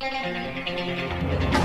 Thank you.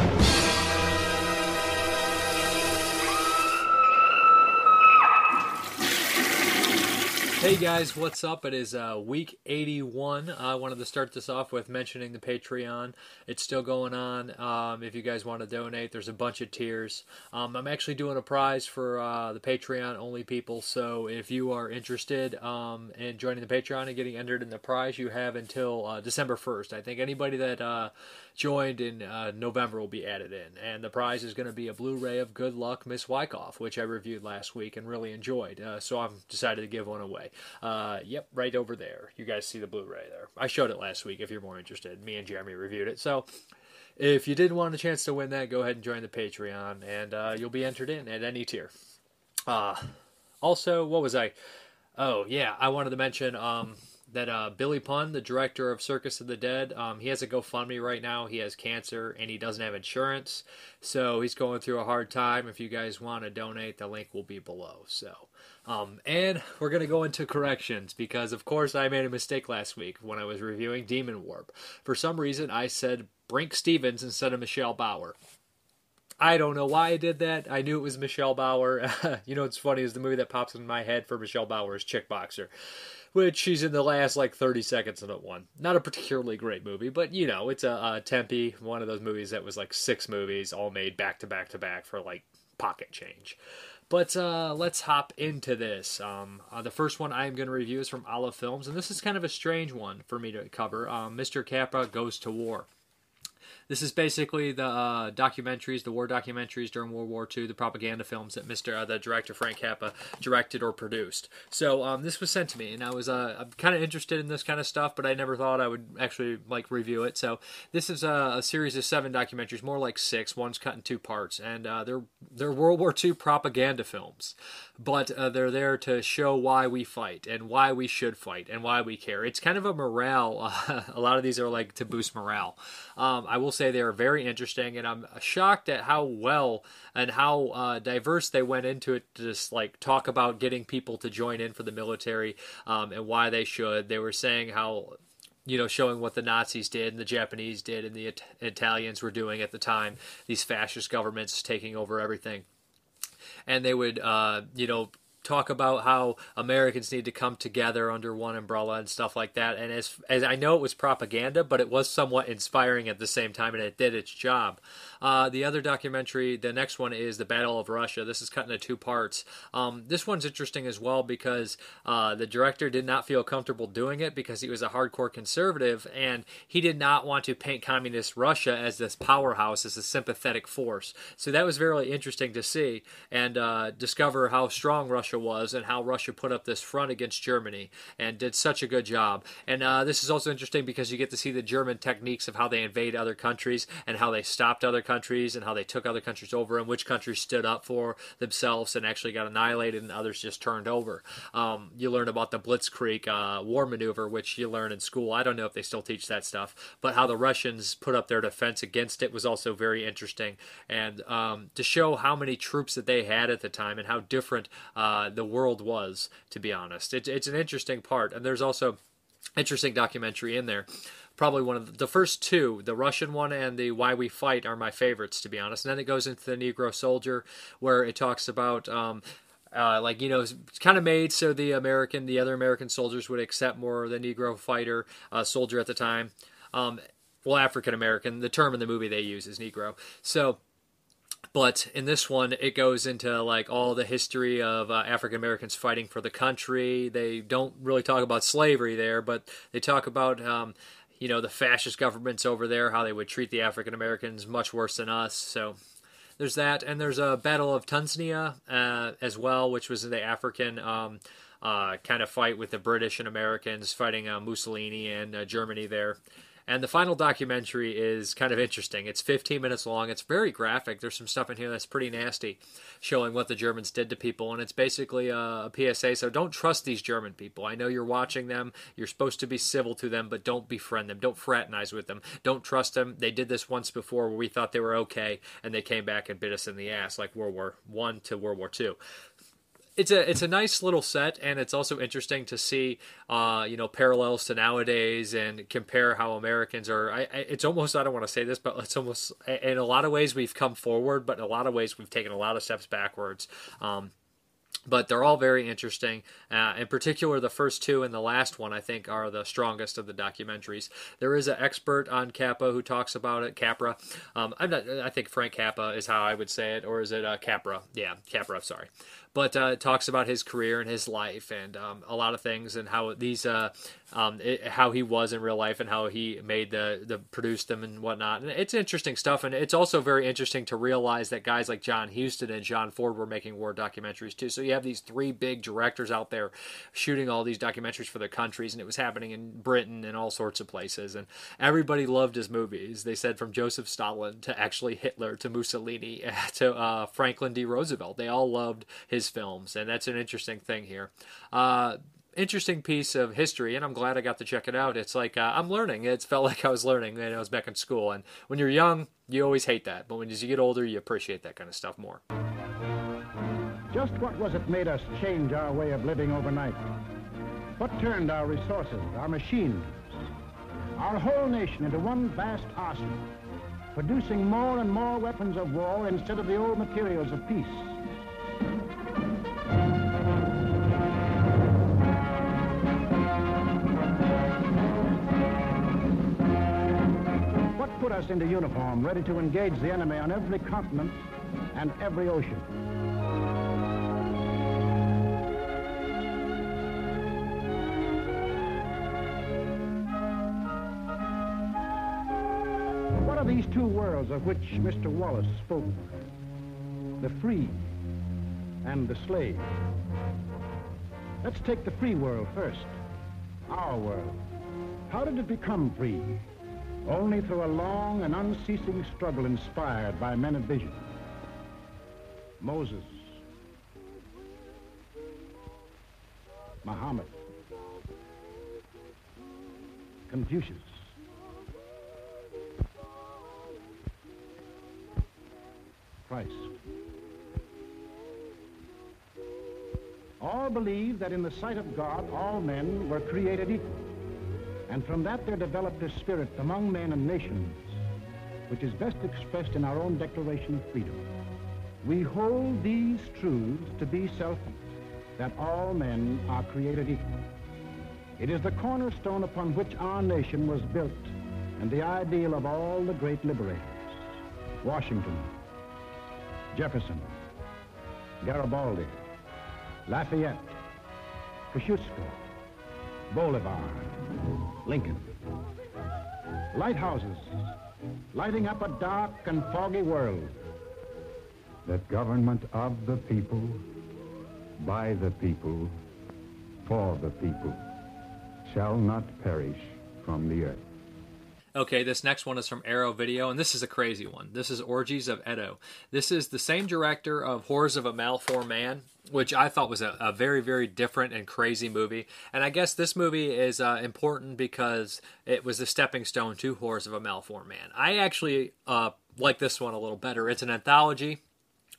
Hey guys, what's up? It is uh, week 81. I wanted to start this off with mentioning the Patreon. It's still going on. Um, if you guys want to donate, there's a bunch of tiers. Um, I'm actually doing a prize for uh, the Patreon only people, so if you are interested um, in joining the Patreon and getting entered in the prize, you have until uh, December 1st. I think anybody that uh, joined in uh, November will be added in, and the prize is going to be a Blu-ray of Good Luck Miss Wyckoff, which I reviewed last week and really enjoyed. Uh, so I've decided to give one away. Uh, yep, right over there. You guys see the Blu-ray there. I showed it last week. If you're more interested, me and Jeremy reviewed it. So if you did want a chance to win that, go ahead and join the Patreon, and uh, you'll be entered in at any tier. Uh, also, what was I? Oh yeah, I wanted to mention um, that uh, Billy Pon, the director of Circus of the Dead, um, he has a GoFundMe right now. He has cancer and he doesn't have insurance, so he's going through a hard time. If you guys want to donate, the link will be below. So, um, and we're gonna go into corrections because, of course, I made a mistake last week when I was reviewing Demon Warp. For some reason, I said Brinke Stevens instead of Michelle Bauer. I don't know why I did that. I knew it was Michelle Bauer. you know what's funny is the movie that pops in my head for Michelle Bauer is Chick Boxer which she's in the last like 30 seconds of it one. Not a particularly great movie, but you know, it's a, a Tempe, one of those movies that was like six movies all made back to back to back for like pocket change. But uh, let's hop into this. Um, uh, the first one I am going to review is from Olive Films, and this is kind of a strange one for me to cover. Um, Mr. Capra Goes to War. This is basically the uh, documentaries, the war documentaries during World War II, the propaganda films that Mr. Uh, the director Frank Capra directed or produced. So um, this was sent to me, and I was uh, I'm kind of interested in this kind of stuff, but I never thought I would actually like review it. So this is a, a series of seven documentaries, more like six. One's cut in two parts, and uh, they're they're World War II propaganda films, but uh, they're there to show why we fight and why we should fight and why we care. It's kind of a morale. a lot of these are like to boost morale. Um, I will say they are very interesting, and I'm shocked at how well and how uh, diverse they went into it to just like talk about getting people to join in for the military um, and why they should. They were saying how you know, showing what the Nazis did and the Japanese did and the It- Italians were doing at the time, these fascist governments taking over everything. And they would, uh, you know, talk about how Americans need to come together under one umbrella and stuff like that. And as as I know, it was propaganda, but it was somewhat inspiring at the same time, and it did its job. Uh, the other documentary, the next one is the Battle of Russia. This is cut into two parts. Um, this one's interesting as well because uh, the director did not feel comfortable doing it because he was a hardcore conservative and he did not want to paint communist Russia as this powerhouse, as a sympathetic force. So that was very interesting to see and uh, discover how strong Russia was and how Russia put up this front against Germany and did such a good job. And uh, this is also interesting because you get to see the German techniques of how they invade other countries and how they stopped other countries and how they took other countries over and which countries stood up for themselves and actually got annihilated and others just turned over. Um, you learn about the Blitzkrieg uh, war maneuver, which you learn in school. I don't know if they still teach that stuff, but how the Russians put up their defense against it was also very interesting. And um, to show how many troops that they had at the time and how different uh, the world was, to be honest. It, it's an interesting part. And there's also interesting documentary in there probably one of the, the, first two, the Russian one and the Why We Fight, are my favorites to be honest. And then it goes into the Negro Soldier, where it talks about. Um, uh, like you know, it's kind of made so the American, the other American soldiers would accept more the Negro fighter uh, soldier at the time. Um, well, African American. The term in the movie they use is Negro. So but in this one it goes into like all the history of uh, african americans fighting for the country they don't really talk about slavery there but they talk about um, you know the fascist governments over there how they would treat the african americans much worse than us. So there's that. And there's a battle of tunisia uh, as well which was the african um, uh, kind of fight with the british and americans fighting uh, mussolini and uh, germany there and the final documentary is kind of interesting. It's 15 minutes long. It's very graphic. There's some stuff in here that's pretty nasty, showing what the Germans did to people. And it's basically a, a, PSA. So don't trust these German people. I know you're watching them. You're supposed to be civil to them, but don't befriend them. Don't fraternize with them. Don't trust them. They did this once before where we thought they were okay, and they came back and bit us in the ass, like World War One to World War Two it's a it's a nice little set, and it's also interesting to see, uh, you know, parallels to nowadays and compare how Americans are. I, I, it's almost I don't want to say this, but it's almost in a lot of ways we've come forward, but in a lot of ways we've taken a lot of steps backwards. Um, but they're all very interesting. Uh, in particular, the first two and the last one, I think, are the strongest of the documentaries. There is an expert on Capra who talks about it. Capra, um, I'm not. I think Frank Capra is how I would say it, or is it uh, Capra? Yeah, Capra. Sorry but uh, talks about his career and his life and um, a lot of things and how these uh, um, it, how he was in real life and how he made the the produced them and whatnot. And it's interesting stuff, and it's also very interesting to realize that guys like John Huston and John Ford were making war documentaries too. So you have these three big directors out there shooting all these documentaries for their countries, and it was happening in Britain and all sorts of places, and everybody loved his movies. They said from Joseph Stalin to actually Hitler to Mussolini to uh, Franklin D. Roosevelt, they all loved his his films, and that's an interesting thing here. Uh, interesting piece of history, and I'm glad I got to check it out. It's like uh, I'm learning. It felt like I was learning when I was back in school. And when you're young, you always hate that, but when as you get older, you appreciate that kind of stuff more. Just what was it made us change our way of living overnight? What turned our resources, our machines, our whole nation into one vast arsenal, producing more and more weapons of war instead of the old materials of peace? Put us into uniform, ready to engage the enemy on every continent and every ocean. What are these two worlds of which Mr. Wallace spoke? The free and the slave. Let's take the free world first. Our world. How did it become free? only through a long and unceasing struggle inspired by men of vision. Moses, Muhammad, Confucius, Christ. All believed that in the sight of God, all men were created equal. And from that there developed a spirit among men and nations, which is best expressed in our own Declaration of Freedom. We hold these truths to be self that all men are created equal. It is the cornerstone upon which our nation was built and the ideal of all the great liberators. Washington, Jefferson, Garibaldi, Lafayette, Kosciuszko, Bolivar, Lincoln. Lighthouses, lighting up a dark and foggy world. That government of the people, by the people, for the people, shall not perish from the earth. Okay, this next one is from Arrow Video, and this is a crazy one. This is Orgies of Edo. This is the same director of Horrors of a Malformed Man, which I thought was a, a, very, very different and crazy movie. And I guess this movie is uh, important because it was the stepping stone to Horrors of a Malformed Man. I actually uh, like this one a little better. It's an anthology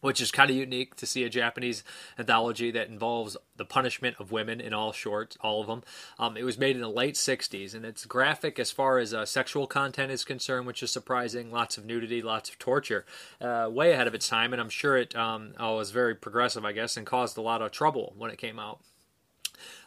which is kind of unique to see a Japanese anthology that involves the punishment of women in all shorts, all of them. Um, it was made in the late 60s, and it's graphic as far as uh, sexual content is concerned, which is surprising. Lots of nudity, lots of torture. Uh, way ahead of its time, and I'm sure it um, was very progressive, I guess, and caused a lot of trouble when it came out.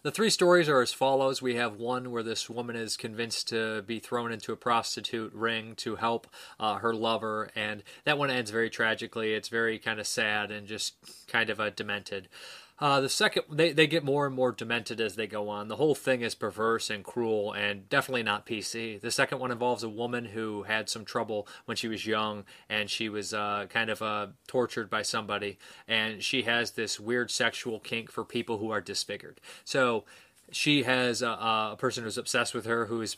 The three stories are as follows. We have one where this woman is convinced to be thrown into a prostitute ring to help uh, her lover, and that one ends very tragically. It's very kind of sad and just kind of a demented. Uh, the second, they, they get more and more demented as they go on. The whole thing is perverse and cruel and definitely not PC. The second one involves a woman who had some trouble when she was young and she was uh, kind of uh, tortured by somebody. And she has this weird sexual kink for people who are disfigured. So she has a, a, person who's obsessed with her who is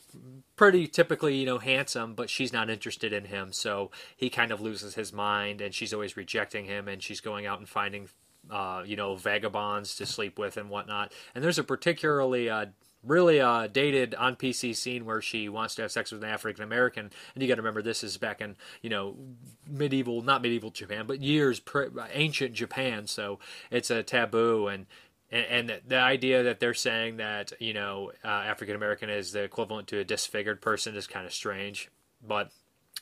pretty typically you know handsome but she's not interested in him so he kind of loses his mind and she's always rejecting him and she's going out and finding uh, you know, vagabonds to sleep with and whatnot. And there's a particularly uh, really uh, dated on PC scene where she wants to have sex with an African American, and you got to remember this is back in you know medieval, not medieval Japan, but years pre- ancient Japan, so it's a taboo and. And, the idea that they're saying that you know uh, African American is the equivalent to a disfigured person is kind of strange, but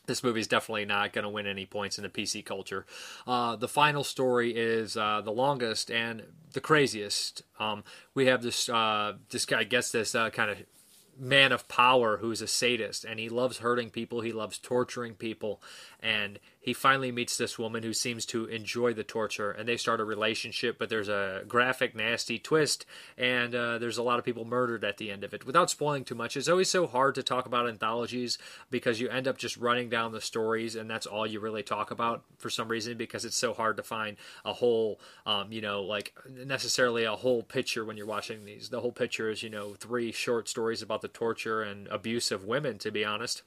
this movie is definitely not going to win any points in the PC culture. Uh, the final story is uh, the longest and the craziest. Um, we have this uh, this guy gets this uh, kind of man of power who's a sadist and he loves hurting people he loves torturing people and he finally meets this woman who seems to enjoy the torture and they start a relationship but there's a graphic nasty twist and uh, there's a lot of people murdered at the end of it. Without spoiling too much it's always so hard to talk about anthologies because you end up just running down the stories and that's all you really talk about for some reason because it's so hard to find a whole um, you know like necessarily a whole picture when you're watching these. The whole picture is you know three short stories about the torture and abuse of women to be honest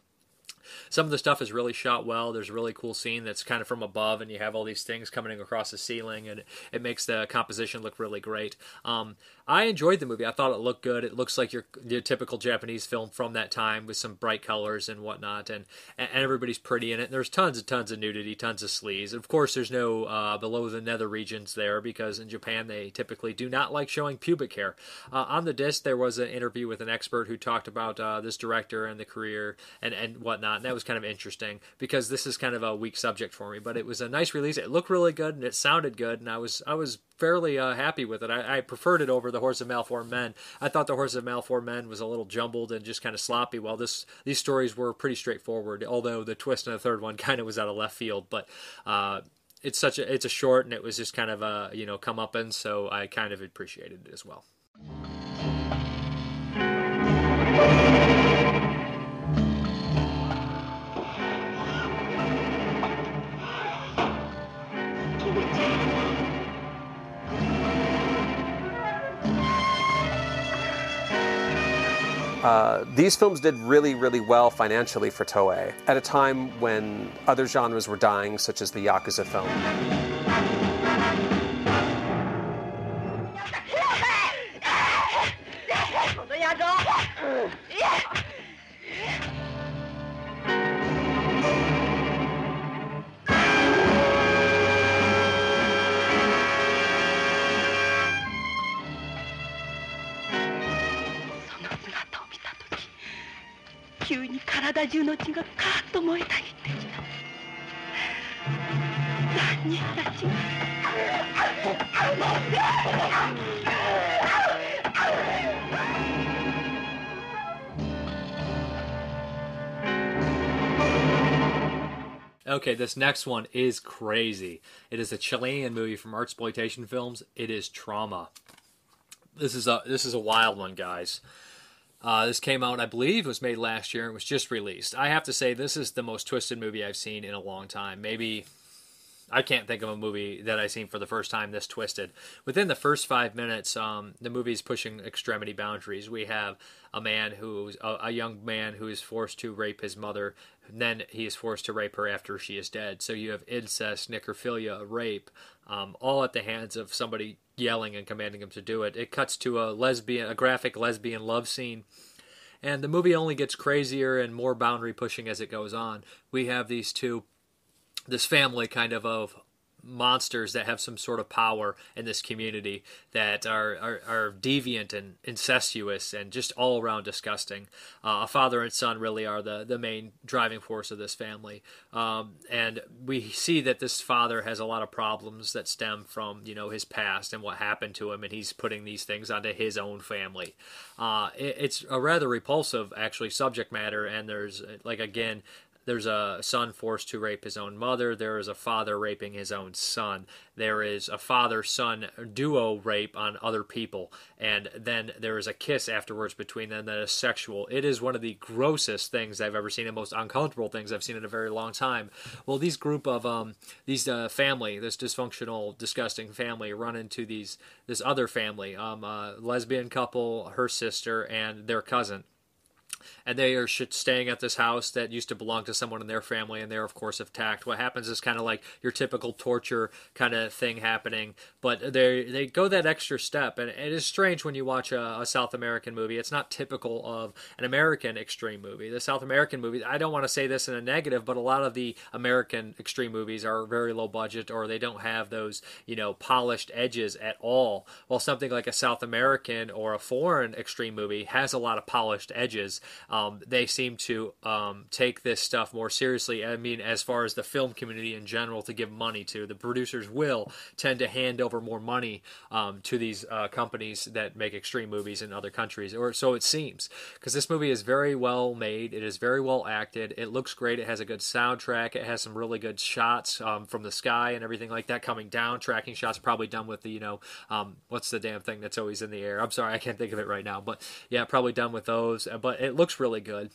some of the stuff is really shot well. There's a really cool scene that's kind of from above, and you have all these things coming across the ceiling, and it, it makes the composition look really great. Um, I enjoyed the movie. I thought it looked good. It looks like your, your typical Japanese film from that time with some bright colors and whatnot, and, and everybody's pretty in it. And there's tons and tons of nudity, tons of sleaze. Of course, there's no uh, below the nether regions there because in Japan they typically do not like showing pubic hair. Uh, on the disc, there was an interview with an expert who talked about uh, this director and the career and, and whatnot. And that was kind of interesting because this is kind of a weak subject for me, but it was a nice release. It looked really good and it sounded good, and I was I was fairly uh, happy with it. I, I, preferred it over the Horrors of Malformed Men. I thought the Horrors of Malformed Men was a little jumbled and just kind of sloppy. While this these stories were pretty straightforward, although the twist in the third one kind of was out of left field. But uh, it's such a it's a short and it was just kind of a you know come up and so I kind of appreciated it as well. These films did really, really well financially for Toei at a time when other genres were dying, such as the Yakuza film. Okay, this next one is crazy. It is a Chilean movie from Artsploitation Films. It is Trauma. This is a this is a wild one, guys. Uh, this came out, I believe, was made last year and was just released. I have to say, this is the most twisted movie I've seen in a long time. Maybe I can't think of a movie that I've seen for the first time this twisted. Within the first five minutes, um, the movie's pushing extremity boundaries. We have a man who's a, a, young man who is forced to rape his mother, and then he is forced to rape her after she is dead. So you have incest, necrophilia, rape, um, all at the hands of somebody yelling and commanding him to do it. It cuts to a lesbian, a graphic lesbian love scene. And the movie only gets crazier and more boundary pushing as it goes on. We have these two this family kind of of monsters that have some sort of power in this community that are, are, are deviant and incestuous and just all around disgusting. Uh, a father and son really are the, the main driving force of this family. Um, and we see that this father has a lot of problems that stem from, you know, his past and what happened to him, and he's putting these things onto his own family. Uh, it, it's a rather repulsive, actually, subject matter, and there's, like, again, there's a son forced to rape his own mother. There is a father raping his own son. There is a father son duo rape on other people. And then there is a kiss afterwards between them that is sexual. It is one of the grossest things I've ever seen and most uncomfortable things I've seen in a very long time. Well, these group of, um, these uh, family, this dysfunctional, disgusting family run into these, this other family, um, a lesbian couple, her sister, and their cousin and they are staying at this house that used to belong to someone in their family, and they're of course attacked. What happens is kind of like your typical torture kind of thing happening, but they they go that extra step, and it is strange when you watch a, a, South American movie. It's not typical of an American extreme movie. The South American movies, I don't want to say this in a negative, but a lot of the American extreme movies are very low budget, or they don't have those you know polished edges at all. While something like a South American or a foreign extreme movie has a lot of polished edges um, they seem to um, take this stuff more seriously. I mean, as far as the film community in general, to give money to the producers will tend to hand over more money um, to these uh, companies that make extreme movies in other countries, or so it seems. Because this movie is very well made, it is very well acted, it looks great, it has a good soundtrack, it has some really good shots um, from the sky and everything like that coming down. Tracking shots probably done with the you know um, what's the damn thing that's always in the air. I'm sorry, I can't think of it right now, but yeah, probably done with those. But it looks really good.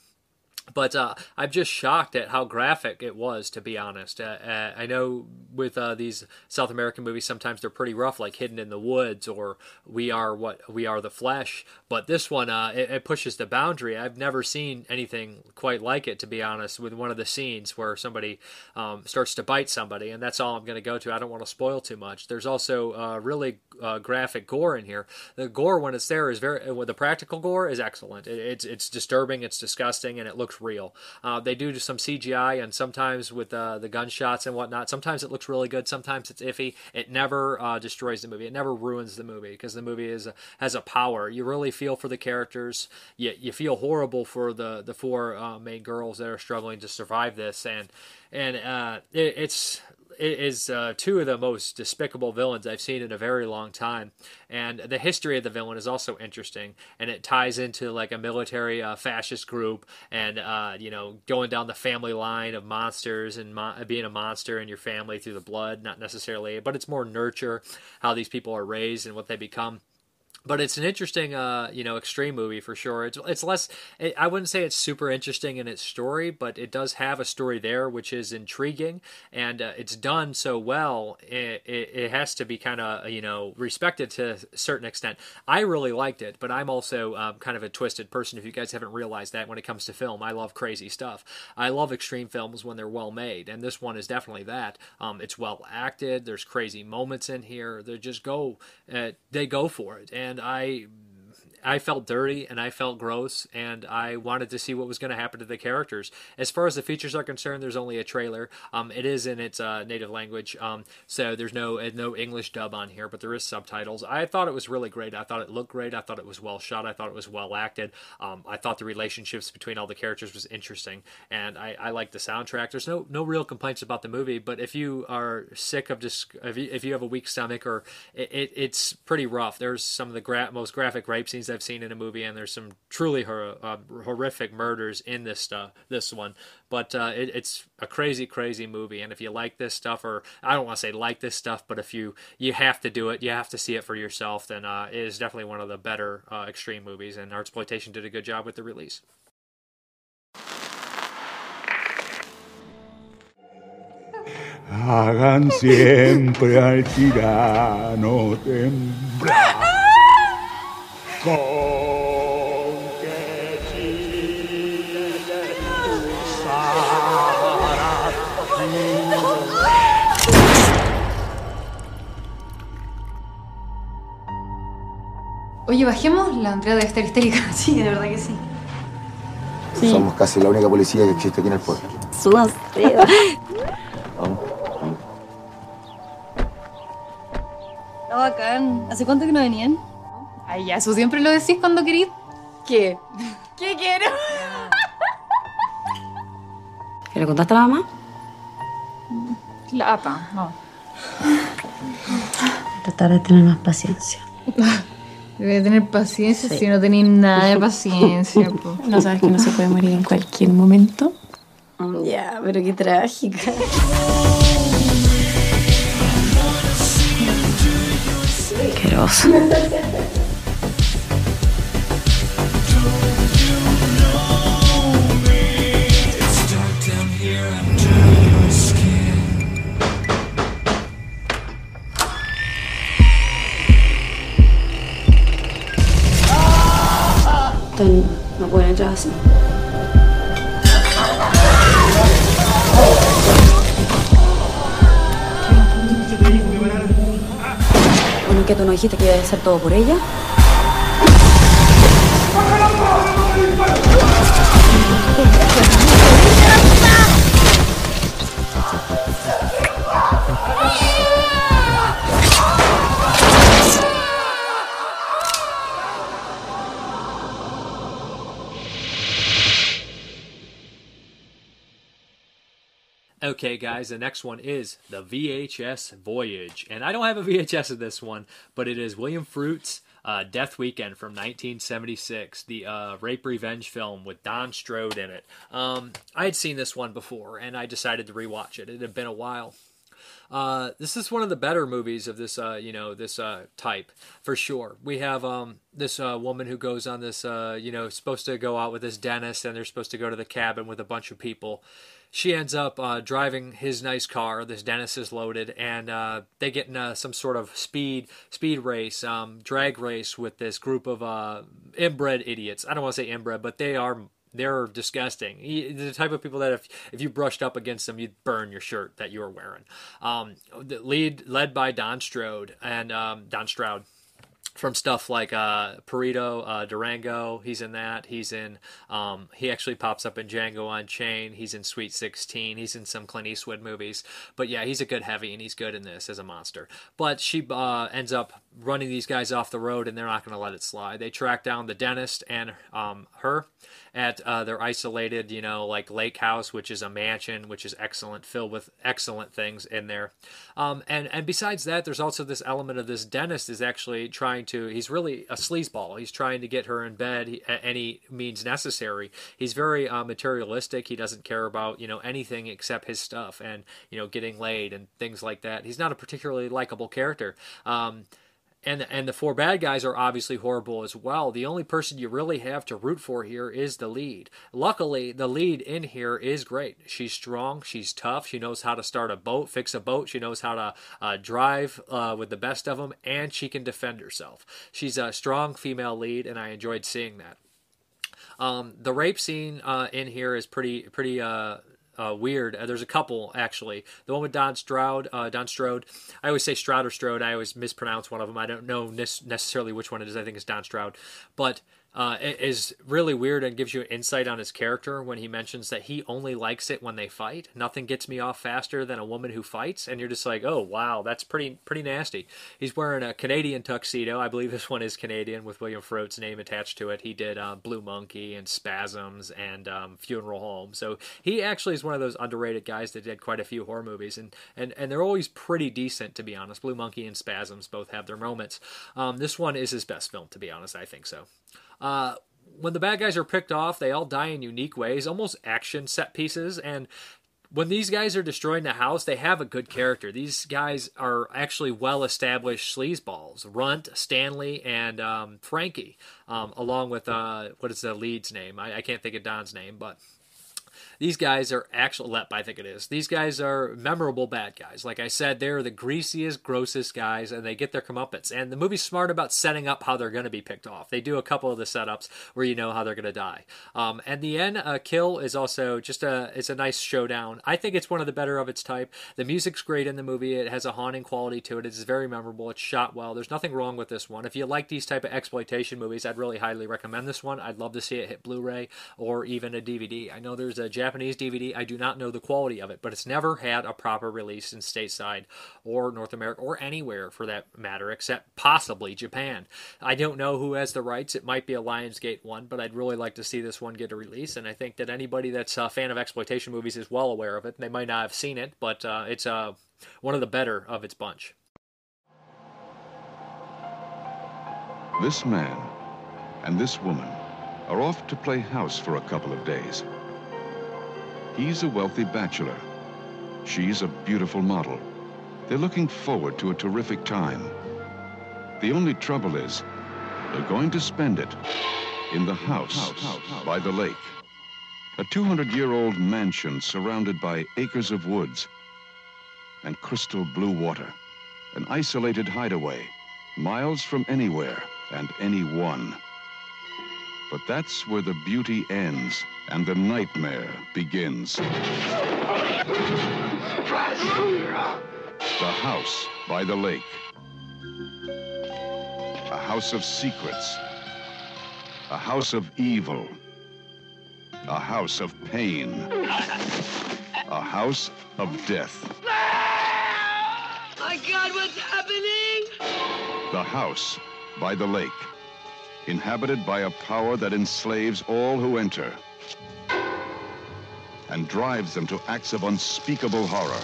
But uh, I'm just shocked at how graphic it was, to be honest. Uh, uh, I know with uh, these South American movies, sometimes they're pretty rough, like Hidden in the Woods or We Are What We Are the Flesh. But this one, uh, it, it, pushes the boundary. I've never seen anything quite like it, to be honest. With one of the scenes where somebody um, starts to bite somebody, and that's all I'm going to go to. I don't want to spoil too much. There's also uh, really graphic gore in here. The gore, when it's there, is very. the practical gore is excellent. It, it's it's disturbing, it's disgusting, and it looks looks real. Uh, they do some CGI, and sometimes with uh, the gunshots and whatnot, sometimes it looks really good, sometimes it's iffy. It never uh, destroys the movie. It never ruins the movie because the movie is a, has a power. You really feel for the characters. You, you feel horrible for the the four uh, main girls that are struggling to survive this, and and uh, it, it's is uh, two of the most despicable villains I've seen in a very long time. And the history of the villain is also interesting, and it ties into like a military uh, fascist group, and uh, you know going down the family line of monsters and mo- being a monster in your family through the blood, not necessarily, but it's more nurture, how these people are raised and what they become but it's an interesting, uh, you know, extreme movie for sure. It's it's less. It, I wouldn't say it's super interesting in its story, but it does have a story there which is intriguing, and uh, it's done so well. It it, it has to be kind of you know respected to a certain extent. I really liked it, but I'm also um, kind of a twisted person. If you guys haven't realized that when it comes to film, I love crazy stuff. I love extreme films when they're well made, and this one is definitely that. Um, it's well acted. There's crazy moments in here. They just go, uh, they go for it, and and I I felt dirty and I felt gross and I wanted to see what was going to happen to the characters. As far as the features are concerned, there's only a trailer. Um, it is in its uh, native language, um, so there's no uh, no English dub on here, but there is subtitles. I thought it was really great. I thought it looked great. I thought it was well shot. I thought it was well acted. Um, I thought the relationships between all the characters was interesting, and I, I like the soundtrack. There's no no real complaints about the movie, but if you are sick of just if you, if you have a weak stomach or it, it, it's pretty rough. There's some of the gra- most graphic rape scenes I've seen in a movie, and there's some truly hor- uh, horrific murders in this stuff, this one. But uh, it, it's a crazy, crazy movie, and if you like this stuff, or I don't want to say like this stuff, but if you you have to do it, you have to see it for yourself, then uh, it is definitely one of the better uh, extreme movies. And Artsploitation did a good job with the release. Hagan siempre al tirano temblar. Oye, bajemos. La Andrea debe estar histérica. Sí, de verdad que sí. Somos casi la única policía que existe aquí en el pueblo. Sumas Vamos. Está bacán. ¿Hace cuánto que no venían? Ay, ya, eso siempre lo decís cuando querís. ¿Qué? ¿Qué quiero? ¿Que le contaste a la mamá? Lata, no. Tratar de tener más paciencia. Debe tener paciencia si no tenéis nada de paciencia. po. ¿No sabes que no se puede morir en cualquier momento? Ya, pero qué trágica. Asqueroso. Sih. Bueno, que tú no dijiste que iba a hacer todo por ella. Okay, guys, the next one is the VHS Voyage. And I don't have a VHS of this one, but it is William Fruet's uh, Death Weekend from 1976, the uh, rape revenge film with Don Strode in it. Um, I had seen this one before, and I decided to rewatch it. It had been a while. Uh, this is one of the better movies of this, uh, you know, this uh, type for sure. We have um, this uh, woman who goes on this, you know, supposed to go out with this dentist, and they're supposed to go to the cabin with a bunch of people. She ends up uh, driving his nice car. This Dennis is loaded, and uh, they get in some sort of speed speed race, um, drag race with this group of uh, inbred idiots. I don't want to say inbred, but they are they're disgusting. He, the type of people that if if you brushed up against them, you'd burn your shirt that you were wearing. Um, lead led by Don Strode and um, Don Stroud from stuff like uh, Perito, uh, Durango. He's in that. He's in. Um, he actually pops up in Django Unchained. He's in Sweet Sixteen. He's in some Clint Eastwood movies. But yeah, he's a good heavy, and he's good in this as a monster. But she uh, ends up running these guys off the road, and they're not going to let it slide. They track down the dentist and um, her at uh, their isolated, you know, like lake house, which is a mansion, which is excellent, filled with excellent things in there. Um, and and besides that, there's also this element of this dentist is actually trying to. He's really a sleazeball. He's trying to get her in bed at any means necessary. He's very uh, materialistic. He doesn't care about you know anything except his stuff and you know getting laid and things like that. He's not a particularly likable character. Um, and and the four bad guys are obviously horrible as well. The only person you really have to root for here is the lead. Luckily, the lead in here is great. She's strong, she's tough, she knows how to start a boat, fix a boat, she knows how to uh, drive uh, with the best of them, and she can defend herself. She's a strong female lead, and I enjoyed seeing that. Um, the rape scene uh, in here is pretty pretty uh, weird. Uh, there's a couple actually. The one with Don Stroud, uh, Don Strode. I always say Stroud or Strode. I always mispronounce one of them. I don't know necessarily which one it is. I think it's Don Stroud, but uh, is really weird and gives you an insight on his character when he mentions that he only likes it when they fight. Nothing gets me off faster than a woman who fights, and you're just like, oh wow, that's pretty pretty nasty. He's wearing a Canadian tuxedo. I believe this one is Canadian with William Fruet's name attached to it. He did uh, Blue Monkey and Spasms and um, Funeral Home, so he actually is one of those underrated guys that did quite a few horror movies, and and and they're always pretty decent to be honest. Blue Monkey and Spasms both have their moments. Um, this one is his best film, to be honest. I think so. Uh, when the bad guys are picked off, they all die in unique ways, almost action set pieces. And when these guys are destroying the house, they have a good character. These guys are actually well established sleazeballs. Runt, Stanley, and um, Frankie, um, along with uh, what is the lead's name? I, I, can't think of Don's name, but these guys are actual Lep, I think it is. These guys are memorable bad guys. Like I said, they're the greasiest, grossest guys, and they get their comeuppance. And the movie's smart about setting up how they're going to be picked off. They do a couple of the setups where you know how they're going to die. Um, and the end uh, kill is also just a it's a nice showdown. I think it's one of the better of its type. The music's great in the movie. It has a haunting quality to it. It's very memorable. It's shot well. There's nothing wrong with this one. If you like these type of exploitation movies, I'd really highly recommend this one. I'd love to see it hit Blu-ray or even a DVD. I know there's a DVD. I do not know the quality of it, but it's never had a proper release in stateside or North America or anywhere for that matter, except possibly Japan. I don't know who has the rights. It might be a Lionsgate one, but I'd really like to see this one get a release. And I think that anybody that's a fan of exploitation movies is well aware of it. They might not have seen it, but uh, it's uh, one of the better of its bunch. This man and this woman are off to play house for a couple of days. He's a wealthy bachelor. She's a beautiful model. They're looking forward to a terrific time. The only trouble is, they're going to spend it in the house by the lake. A 200-year-old mansion surrounded by acres of woods and crystal blue water. An isolated hideaway, miles from anywhere and anyone. But that's where the beauty ends and the nightmare begins. The House by the Lake. A house of secrets. A house of evil. A house of pain. A house of death. My God, what's happening? The House by the Lake. Inhabited by a power that enslaves all who enter and drives them to acts of unspeakable horror.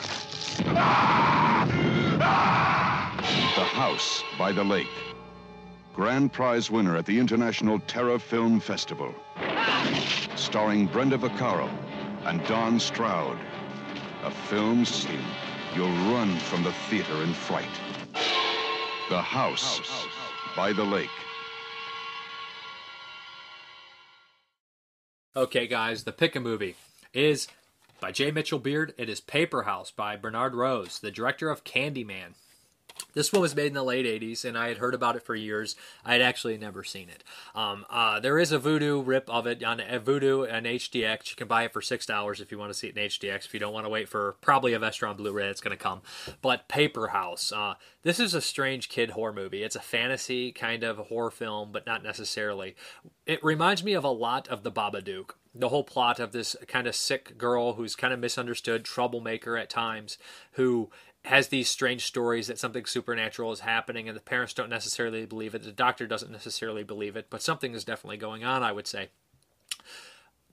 The House by the Lake. Grand prize winner at the International Terror Film Festival. Starring Brenda Vaccaro and Don Stroud. A film scene you'll run from the theater in fright. The House by the Lake. Okay, guys, the pick a movie is by J. Mitchell Beard. It is Paper House by Bernard Rose, the director of Candyman. This one was made in the late 80s, and I had heard about it for years. I had actually never seen it. Um, uh, there is a Vudu rip of it on a Vudu and HDX. You can buy it for $6 if you want to see it in HDX, if you don't want to wait for probably a Vestron Blu ray that's going to come. But Paper House. Uh, this is a strange kid horror movie. It's a fantasy kind of horror film, but not necessarily. It reminds me of a lot of The Babadook the whole plot of this kind of sick girl who's kind of misunderstood, troublemaker at times, who has these strange stories that something supernatural is happening and the parents don't necessarily believe it the doctor doesn't necessarily believe it but something is definitely going on i would say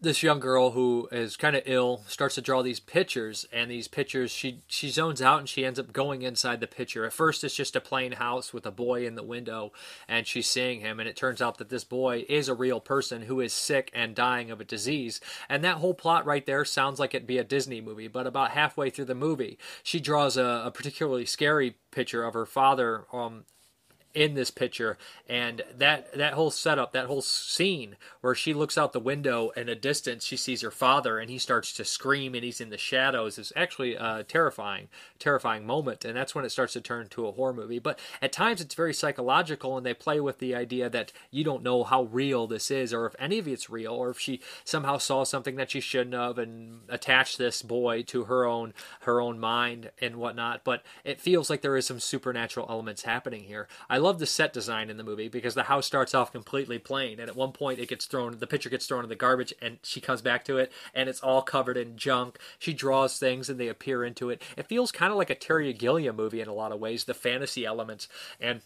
this young girl who is kind of ill starts to draw these pictures and these pictures she she zones out and she ends up going inside the picture. At first it's just a plain house with a boy in the window and she's seeing him and it turns out that this boy is a real person who is sick and dying of a disease. And that whole plot right there sounds like it'd be a disney movie but about halfway through the movie she draws a, a particularly scary picture of her father um, in this picture and that that whole setup that whole scene where she looks out the window in a distance she sees her father and he starts to scream and he's in the shadows is actually a terrifying terrifying moment and that's when it starts to turn to a horror movie. But at times it's very psychological and they play with the idea that you don't know how real this is or if any of it's real or if she somehow saw something that she shouldn't have and attached this boy to her own her own mind and whatnot. But it feels like there is some supernatural elements happening here. I love the set design in the movie because the house starts off completely plain, and at one point it gets thrown, the picture gets thrown in the garbage, and she comes back to it, and it's all covered in junk. She draws things, and they appear into it. It feels kind of like a Terry Gilliam movie in a lot of ways. The fantasy elements and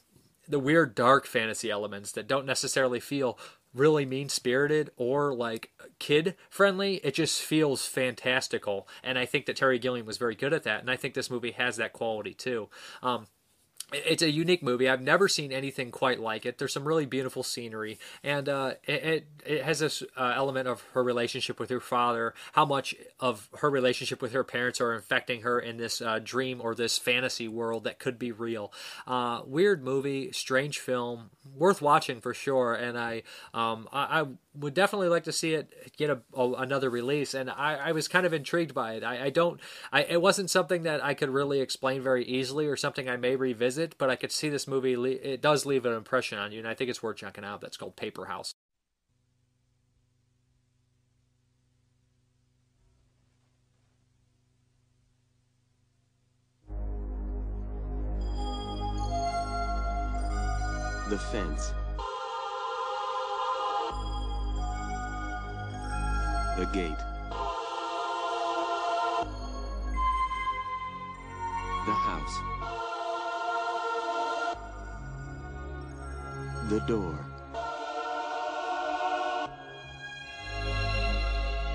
the weird dark fantasy elements that don't necessarily feel really mean spirited or like kid friendly. It just feels fantastical. And I think that Terry Gilliam was very good at that. And I think this movie has that quality too. Um, it's a unique movie. I've never seen anything quite like it. There's some really beautiful scenery, and uh, it, it, it has this uh, element of her relationship with her father, how much of her relationship with her parents are infecting her in this uh, dream or this fantasy world that could be real. Uh, weird movie, strange film, worth watching for sure. And I, um, I, I, would definitely like to see it get a, a another release. And I, I, was kind of intrigued by it. I, I don't, I, it wasn't something that I could really explain very easily or something I may revisit, but I could see this movie. It does leave an impression on you, and I think it's worth checking out. That's called Paper House. The fence. The gate. The house. The door.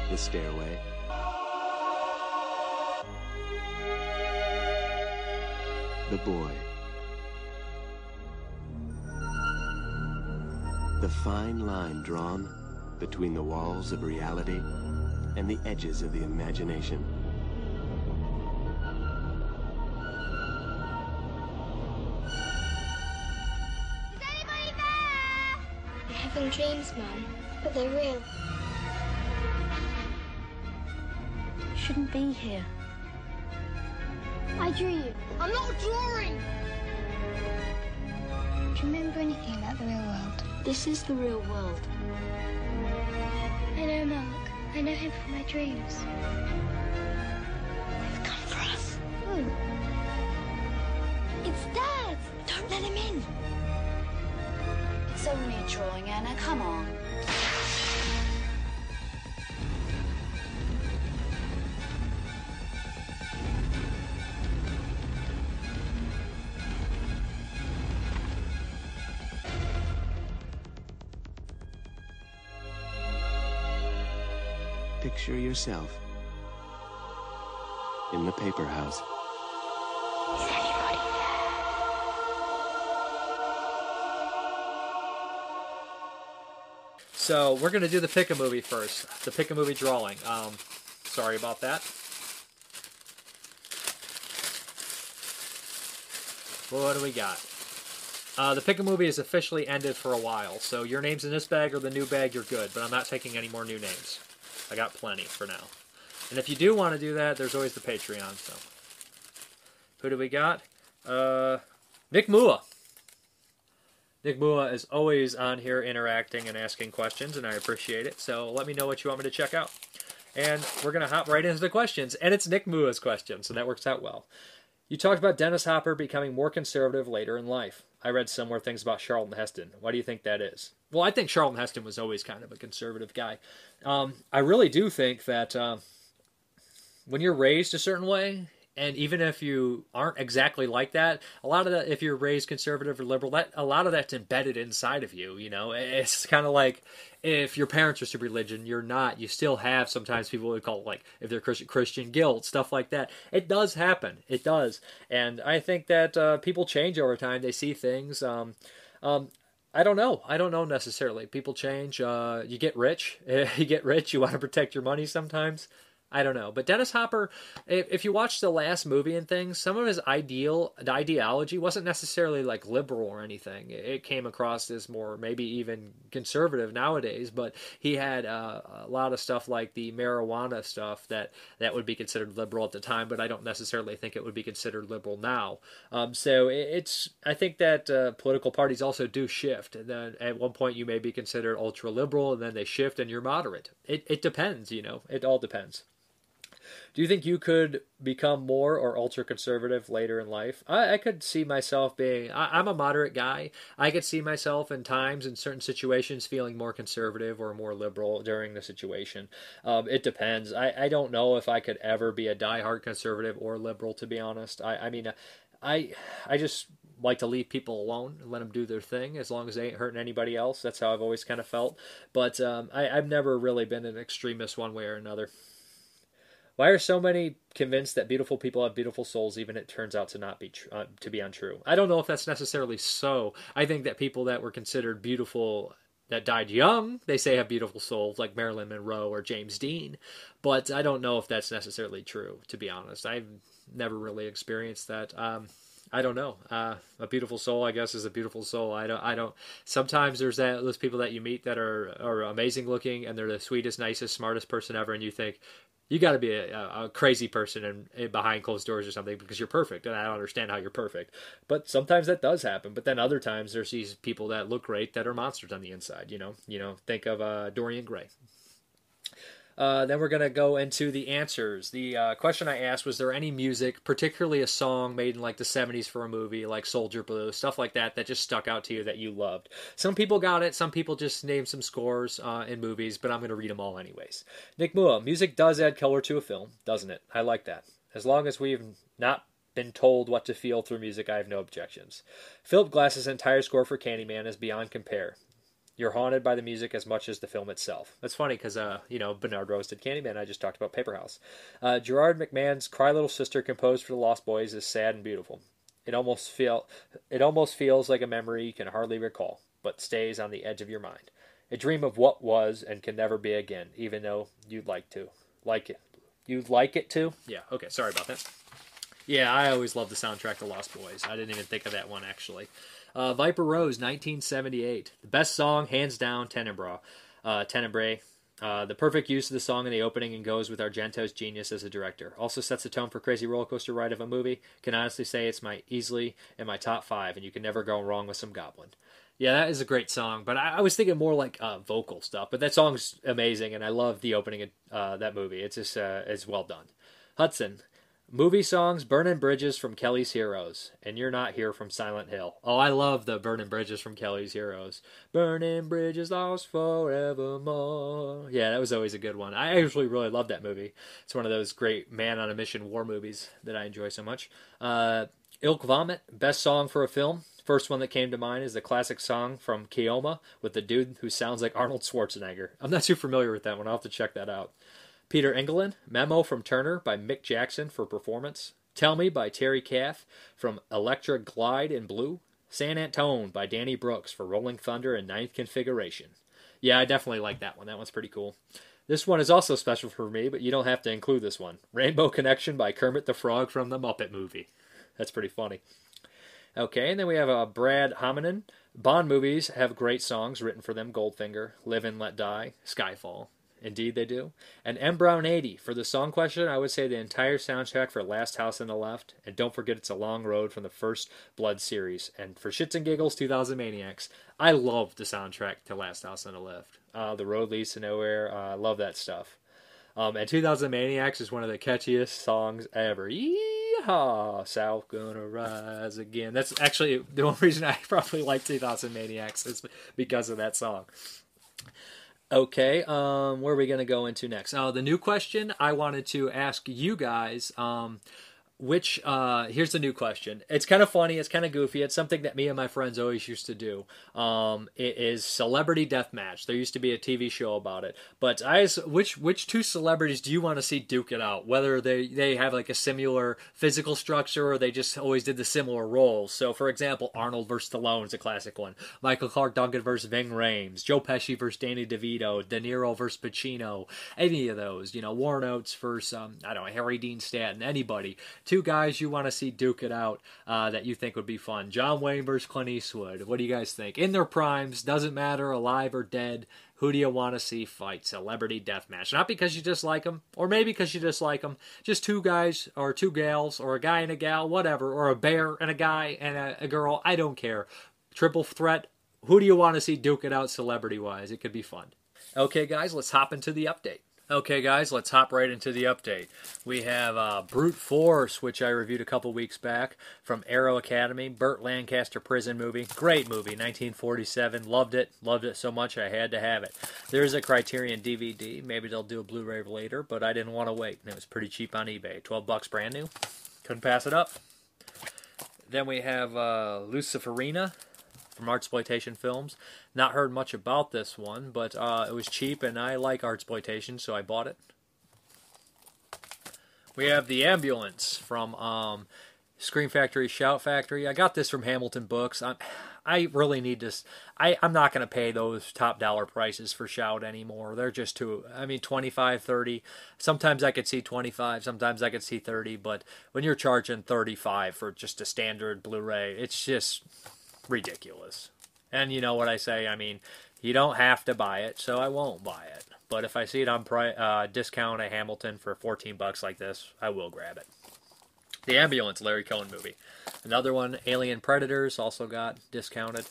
The stairway. The boy. The fine line drawn between the walls of reality and the edges of the imagination. You're having dreams, Mum, but they're real. You shouldn't be here. I drew you. I'm not drawing! Do you remember anything about the real world? This is the real world. I know Mark. I know him from my dreams. They've come for us. Who? It's Dad! Don't let him in. It's only a drawing, Anna. Come on. Picture yourself in the paper house. So we're gonna do the pick a movie first. The pick a movie drawing. Um, sorry about that. What do we got? Uh, the pick a movie is officially ended for a while, so your name's in this bag or the new bag, you're good. But I'm not taking any more new names. I got plenty for now. And if you do want to do that, there's always the Patreon. So, who do we got? Uh, Nick Mua. Nick Mua is always on here interacting and asking questions, and I appreciate it. So let me know what you want me to check out. And we're going to hop right into the questions. And it's Nick Mua's question, so that works out well. You talked about Dennis Hopper becoming more conservative later in life. I read somewhere things about Charlton Heston. Why do you think that is? Well, I think Charlton Heston was always kind of a conservative guy. Um, I really do think that uh, when you're raised a certain way, and even if you aren't exactly like that, a lot of that, if you're raised conservative or liberal, that a lot of that's embedded inside of you. You know, it's kind of like if your parents are super religion, you're not. You still have sometimes people would call it like if they're Christian, Christian guilt, stuff like that. It does happen. It does, and I think that uh, people change over time. They see things. Um, um, I don't know. I don't know necessarily. People change. Uh, you get rich. you get rich. You want to protect your money sometimes. I don't know. But Dennis Hopper, if, you watch the last movie and things, some of his ideal ideology wasn't necessarily like liberal or anything. It came across as more maybe even conservative nowadays. But he had uh, a lot of stuff like the marijuana stuff that that would be considered liberal at the time. But I don't necessarily think it would be considered liberal now. Um, so it, it's I think that uh, political parties also do shift. And then at one point you may be considered ultra liberal, and then they shift and you're moderate. It it depends. You know, it all depends. Do you think you could become more or ultra conservative later in life? I, I could see myself being. I, am a moderate guy. I could see myself in times in certain situations feeling more conservative or more liberal during the situation. Um, it depends. I, I don't know if I could ever be a diehard conservative or liberal. To be honest, I, I mean, I I just like to leave people alone and let them do their thing as long as they ain't hurting anybody else. That's how I've always kind of felt. But um, I, I've never really been an extremist one way or another. Why are so many convinced that beautiful people have beautiful souls, even it turns out to not be tr- uh, to be untrue? I don't know if that's necessarily so. I think that people that were considered beautiful that died young, they say have beautiful souls, like Marilyn Monroe or James Dean. But I don't know if that's necessarily true. To be honest, I've never really experienced that. Um, I don't know. Uh, a beautiful soul, I guess, is a beautiful soul. I don't. I don't. Sometimes there's that those people that you meet that are are amazing looking and they're the sweetest, nicest, smartest person ever, and you think, you got to be a, a, crazy person and, and behind closed doors or something because you're perfect and i don't understand how you're perfect. But sometimes that does happen but then other times there's these people that look great that are monsters on the inside you know? You know think of uh, dorian gray uh, then we're going to go into the answers. The uh, question I asked was there any music, particularly a song made in like the 70s for a movie, like Soldier Blue, stuff like that, that just stuck out to you that you loved? Some people got it, some people just named some scores uh, in movies, but I'm going to read them all anyways. Nick Mua, music does add color to a film, doesn't it? I like that. As long as we've not been told what to feel through music, I have no objections. Philip Glass's entire score for Candyman is beyond compare. You're haunted by the music as much as the film itself. That's funny because, uh, you know, Bernard Rose did Candyman. I just talked about Paperhouse. Uh, Gerard McMahon's "Cry Little Sister," composed for the Lost Boys, is sad and beautiful. It almost feel it almost feels like a memory you can hardly recall, but stays on the edge of your mind. A dream of what was and can never be again, even though you'd like to, like it. You'd like it to? Yeah. Okay. Sorry about that. Yeah, I always love the soundtrack to Lost Boys. I didn't even think of that one actually. Uh, Viper Rose, 1978. The best song, hands down, Tenebrae. Uh, Tenebrae. Uh, the perfect use of the song in the opening and goes with Argento's genius as a director. Also sets the tone for crazy roller coaster ride of a movie. Can honestly say it's my easily in my top five, and you can never go wrong with some Goblin. Yeah, that is a great song, but I, I was thinking more like uh, vocal stuff. But that song's amazing, and I love the opening of uh, that movie. It's just uh, it's well done. Hudson, movie songs, "Burning Bridges" from Kelly's Heroes, and "You're Not Here" from Silent Hill. Oh, I love the "Burning Bridges" from Kelly's Heroes. Burning bridges lost forevermore. Yeah, that was always a good one. I actually really love that movie. It's one of those great man on a mission war movies that I enjoy so much. Uh, Ilk Vomit, best song for a film. First one that came to mind is the classic song from Keoma with the dude who sounds like Arnold Schwarzenegger. I'm not too familiar with that one. I'll have to check that out. Peter Engelland, Memo from Turner by Mick Jagger for performance. Tell Me by Terry Kath from Electra Glide in Blue. San Antone by Danny Brooks for Rolling Thunder in Ninth Configuration. Yeah, I definitely like that one. That one's pretty cool. This one is also special for me, but you don't have to include this one. Rainbow Connection by Kermit the Frog from the Muppet movie. That's pretty funny. Okay, and then we have uh, Brad Hominin. Bond movies have great songs written for them Goldfinger, Live and Let Die, Skyfall. Indeed, they do. And M. Brown 80. For the song question, I would say the entire soundtrack for Last House on the Left. And don't forget, it's a long road from the first Blood series. And for Shits and Giggles, 2000 Maniacs. I love the soundtrack to Last House on the Left. Uh, the Road Leads to Nowhere. I uh, love that stuff. Um, and 2000 Maniacs is one of the catchiest songs ever. Yeehaw! South gonna rise again. That's actually the only reason I probably like 2000 Maniacs is because of that song. Okay, um, where are we going to go into next? Oh, the new question I wanted to ask you guys. Um, which uh here's the new question. It's kind of funny it's kind of goofy it's something that me and my friends always used to do. Um it is celebrity death match. There used to be a tv show about it. But i which which two celebrities do you want to see duke it out? Whether they they have like a similar physical structure or they just always did the similar roles. So for example arnold versus stallone is a classic one. Michael clark duncan versus ving rhames joe pesci versus danny devito de niro versus pacino any of those you know warren oates versus um, i don't know harry dean stanton anybody two guys you want to see duke it out uh, that you think would be fun. John Wayne versus Clint Eastwood. What do you guys think? In their primes, doesn't matter, alive or dead. Who do you want to see fight? Celebrity death match. Not because you dislike them, or maybe because you dislike them. Just two guys, or two gals, or a guy and a gal, whatever, or a bear and a guy and a, a girl. I don't care. Triple threat. Who do you want to see duke it out celebrity wise? It could be fun. Okay, guys, let's hop into the update. Okay, guys, let's hop right into the update. We have uh, Brute Force, which I reviewed a couple weeks back from Arrow Academy, Burt Lancaster prison movie. Great movie, 1947. Loved it. Loved it so much I had to have it. There's a Criterion DVD. Maybe they'll do a Blu ray later, but I didn't want to wait. And it was pretty cheap on eBay. 12 bucks brand new. Couldn't pass it up. Then we have uh, Luciferina from Artsploitation Films. Not heard much about this one, but uh, it was cheap and I like Artsploitation, so I bought it. We have The Ambulance from um, Factory, Shout Factory. I got this from Hamilton Books. I'm, I really need this. I, I'm not going to pay those top dollar prices for Shout anymore. They're just too, I mean, 25, 30. Sometimes I could see 25, sometimes I could see 30, but when you're charging 35 for just a standard Blu ray, it's just ridiculous. And you know what I say? I mean, you don't have to buy it, so I won't buy it. But if I see it on pri- uh, discount at Hamilton for 14 bucks like this, I will grab it. The Ambulance, Larry Cohen movie. Another one, Alien Predators, also got discounted.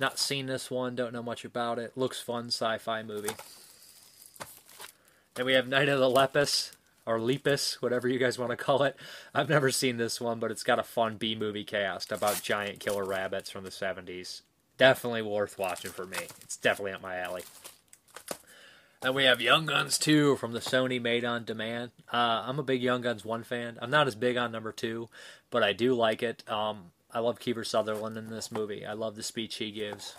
Not seen this one, don't know much about it. Looks fun, sci fi movie. Then we have Night of the Lepus, or Lepus, whatever you guys want to call it. I've never seen this one, but it's got a fun B movie cast about giant killer rabbits from the 70s. Definitely worth watching for me. It's definitely up my alley. Then we have Young Guns 2 from the Sony Made on Demand. Uh, I'm a big Young Guns 1 fan. I'm not as big on number 2, but I do like it. Um, I love Kiefer Sutherland in this movie. I love the speech he gives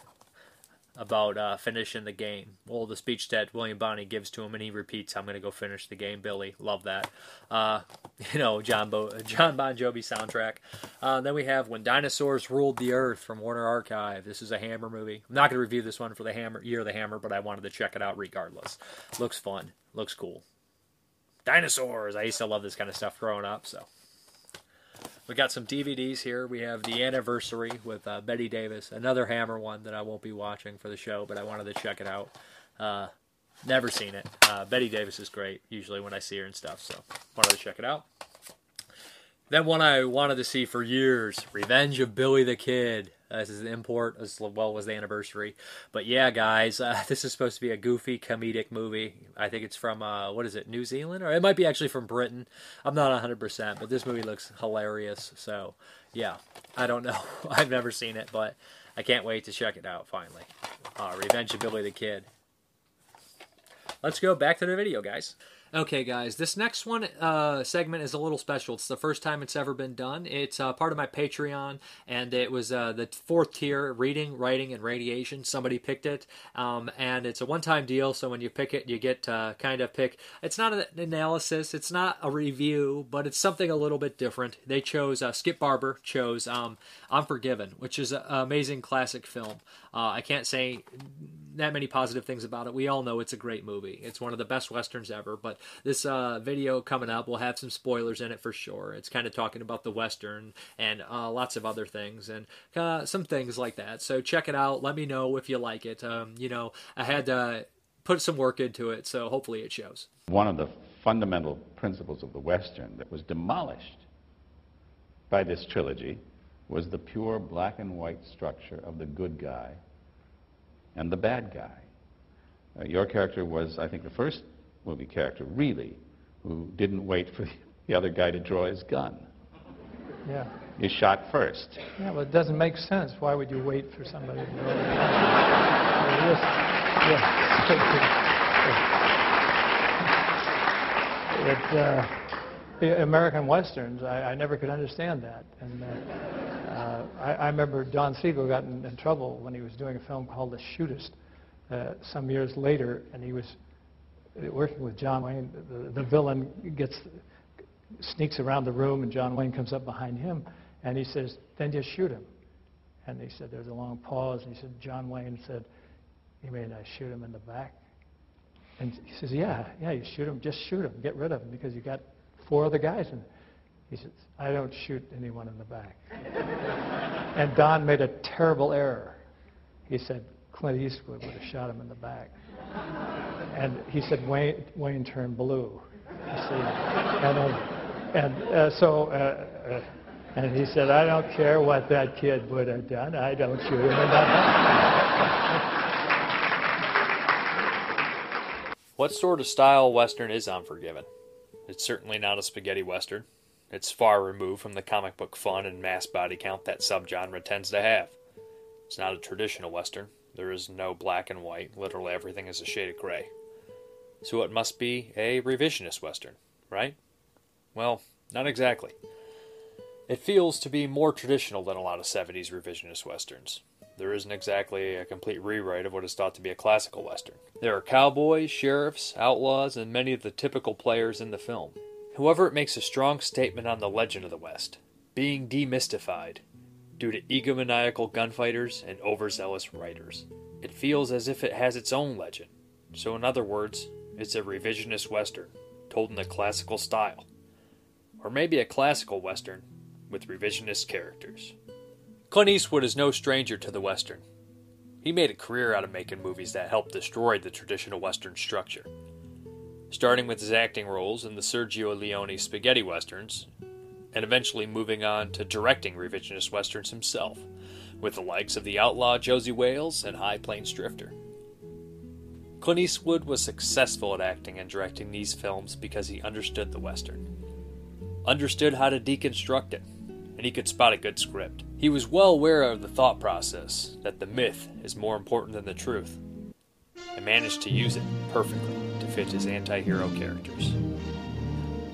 about uh, finishing the game. Well, the speech that William Bonney gives to him, and he repeats, "I'm going to go finish the game." Billy, love that. Uh, you know, John Bo- John Bon Jovi soundtrack. Uh, then we have "When Dinosaurs Ruled the Earth" from Warner Archive. This is a Hammer movie. I'm not going to review this one for the Hammer Year of the Hammer, but I wanted to check it out regardless. Looks fun. Looks cool. Dinosaurs. I used to love this kind of stuff growing up, so. We got some DVDs here. We have the anniversary with uh, Bette Davis, another Hammer one that I won't be watching for the show, but I wanted to check it out. Uh, Never seen it. Uh, Bette Davis is great usually when I see her and stuff, so wanted to check it out. Then one I wanted to see for years, Revenge of Billy the Kid. Uh, this is an import as well as the anniversary. But yeah, guys, uh, this is supposed to be a goofy comedic movie. I think it's from uh, what is it, New Zealand, or it might be actually from Britain. I'm not 100, percent but this movie looks hilarious. So yeah, I don't know. I've never seen it, but I can't wait to check it out finally. Uh, Revenge of Billy the Kid. Let's go back to the video, guys. Okay, guys, this next one uh, segment is a little special. It's the first time it's ever been done. It's uh, part of my Patreon, and it was uh, the fourth tier reading, writing, and radiation. Somebody picked it, um, and it's a one time deal. So when you pick it, you get uh, kind of pick. It's not an analysis, it's not a review, but it's something a little bit different. They chose, uh, Skip Barber chose um, Unforgiven, which is an amazing classic film. Uh, I can't say that many positive things about it. We all know it's a great movie. It's one of the best westerns ever. But this uh, video coming up will have some spoilers in it for sure. It's kind of talking about the western and uh, lots of other things and uh, some things like that. So check it out. Let me know if you like it. Um, you know, I had to put some work into it, so hopefully it shows. One of the fundamental principles of the western that was demolished by this trilogy was the pure black and white structure of the good guy and the bad guy. Uh, your character was, I think, the first movie character, really, who didn't wait for the other guy to draw his gun. Yeah. You shot first. Yeah, but it doesn't make sense. Why would you wait for somebody to draw their gun? it, uh, American westerns, I, I, never could understand that. And uh, I, I, remember Don Siegel got in, in, trouble when he was doing a film called The Shootist uh, some years later, and he was working with John Wayne, the, the villain gets sneaks around the room, and John Wayne comes up behind him, and he says, "Then just shoot him." And he said, "There's a long pause," and he said, "John Wayne said, you mean I shoot him in the back?" And he says, "Yeah, yeah, you shoot him. Just shoot him. Get rid of him because you got four other guys." And he says, "I don't shoot anyone in the back." and Don made a terrible error. He said, Clint Eastwood would have shot him in the back. And he said, Wayne, Wayne turned blue. And, uh, and uh, so, uh, uh, and he said, I don't care what that kid would have done. I don't shoot him in the back. What sort of style Western is Unforgiven? It's certainly not a spaghetti Western. It's far removed from the comic book fun and mass body count that subgenre tends to have. It's not a traditional Western. There is no black and white. Literally everything is a shade of gray. So it must be a revisionist Western, right? Well, not exactly. It feels to be more traditional than a lot of 70s revisionist Westerns. There isn't exactly a complete rewrite of what is thought to be a classical Western. There are cowboys, sheriffs, outlaws, and many of the typical players in the film. However, it makes a strong statement on the legend of the West, being demystified, due to egomaniacal gunfighters and overzealous writers. It feels as if it has its own legend. So, in other words, it's a revisionist Western, told in the classical style. Or maybe a classical Western with revisionist characters. Clint Eastwood is no stranger to the Western. He made a career out of making movies that helped destroy the traditional Western structure. Starting with his acting roles in the Sergio Leone spaghetti westerns, and eventually moving on to directing revisionist westerns himself, with the likes of The Outlaw Josey Wales and High Plains Drifter. Clint Eastwood was successful at acting and directing these films because he understood the western, understood how to deconstruct it, and he could spot a good script. He was well aware of the thought process that the myth is more important than the truth, and managed to use it perfectly to fit his anti hero characters.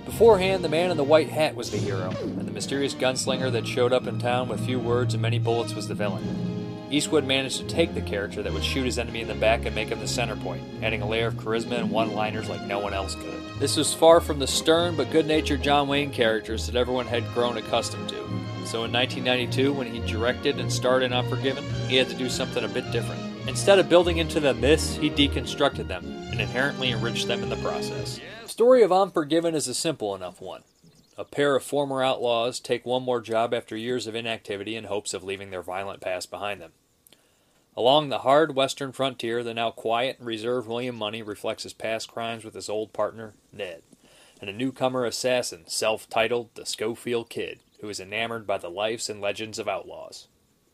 Beforehand, the man in the white hat was the hero, and the mysterious gunslinger that showed up in town with few words and many bullets was the villain. Eastwood managed to take the character that would shoot his enemy in the back and make him the center point, adding a layer of charisma and one liners like no one else could. This was far from the stern but good natured John Wayne characters that everyone had grown accustomed to. So in 1992, when he directed and starred in Unforgiven, he had to do something a bit different. Instead of building into the myths, he deconstructed them and inherently enriched them in the process The story of Unforgiven is a simple enough one. A pair of former outlaws take one more job after years of inactivity in hopes of leaving their violent past behind them. Along the hard western frontier, the now quiet and reserved William Munny reflects his past crimes with his old partner, Ned, and a newcomer assassin, self titled the Schofield Kid, who is enamored by the lives and legends of outlaws.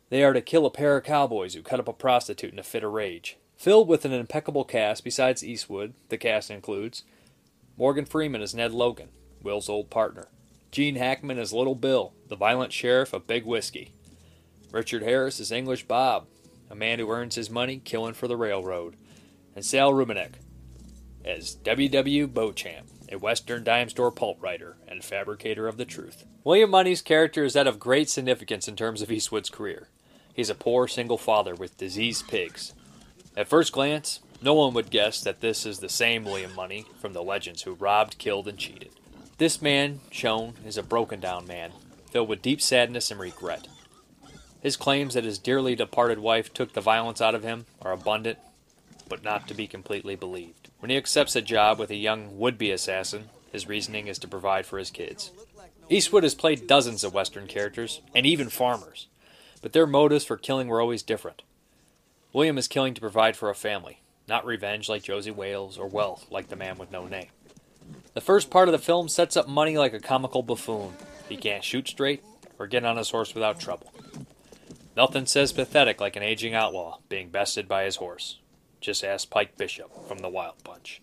They are to kill a pair of cowboys who cut up a prostitute in a fit of rage. Filled with an impeccable cast besides Eastwood, the cast includes Morgan Freeman as Ned Logan, Will's old partner. Gene Hackman as Little Bill, the violent sheriff of Big Whiskey. Richard Harris as English Bob, a man who earns his money killing for the railroad. And Saul Rubinek as W.W. Beauchamp, a Western dime store pulp writer and fabricator of the truth. William Munny's character is that of great significance in terms of Eastwood's career. He's a poor single father with diseased pigs. At first glance, no one would guess that this is the same William Munny from the legends who robbed, killed, and cheated. This man, shown, is a broken down man, filled with deep sadness and regret. His claims that his dearly departed wife took the violence out of him are abundant, but not to be completely believed. When he accepts a job with a young would be assassin, his reasoning is to provide for his kids. Eastwood has played dozens of Western characters, and even farmers, but their motives for killing were always different. William is killing to provide for a family, not revenge like Josey Wales or wealth like the man with no name. The first part of the film sets up Munny like a comical buffoon. He can't shoot straight or get on his horse without trouble. Nothing says pathetic like an aging outlaw being bested by his horse. Just ask Pike Bishop from the Wild Bunch.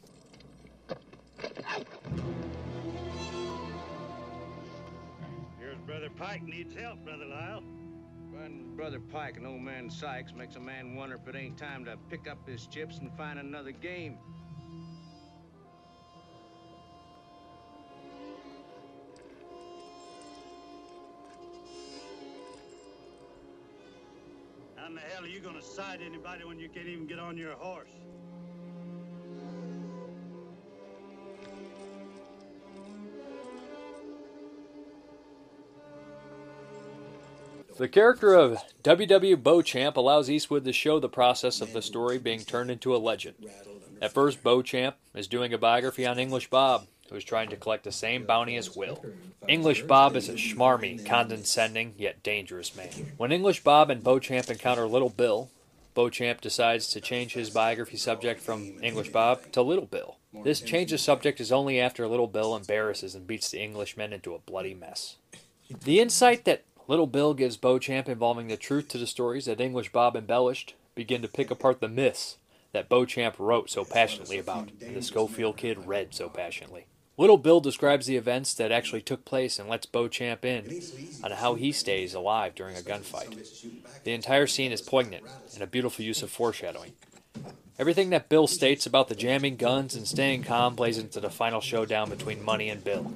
Here's Brother Pike needs help, Brother Lyle. Brother Pike and old man Sykes makes a man wonder if it ain't time to pick up his chips and find another game. How in the hell are you gonna sight anybody when you can't even get on your horse? The character of W.W. Beauchamp allows Eastwood to show the process of the story being turned into a legend. At first, Beauchamp is doing a biography on English Bob, who is trying to collect the same bounty as Will. English Bob is a schmarmy, condescending, yet dangerous man. When English Bob and Beauchamp encounter Little Bill, Beauchamp decides to change his biography subject from English Bob to Little Bill. This change of subject is only after Little Bill embarrasses and beats the Englishmen into a bloody mess. The insight that Little Bill gives Beauchamp involving the truth to the stories that English Bob embellished begin to pick apart the myths that Beauchamp wrote so passionately about and the Schofield kid read so passionately. Little Bill describes the events that actually took place and lets Beauchamp in on how he stays alive during a gunfight. The entire scene is poignant and a beautiful use of foreshadowing. Everything that Bill states about the jamming guns and staying calm plays into the final showdown between Munny and Bill.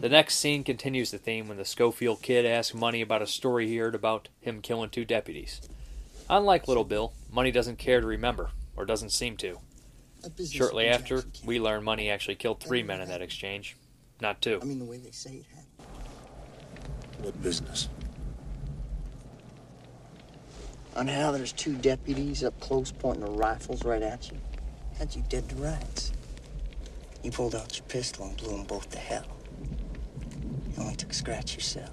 The next scene continues the theme when the Schofield kid asks Munny about a story he heard about him killing two deputies. Unlike Little Bill, Munny doesn't care to remember, or doesn't seem to. Shortly after, we learn Munny actually killed three men in that exchange, not two. I mean, the way they say it happened. What business? On how there's two deputies up close pointing their rifles right at you. Had you dead to rights. You pulled out your pistol and blew them both to hell. You only took a scratch yourself.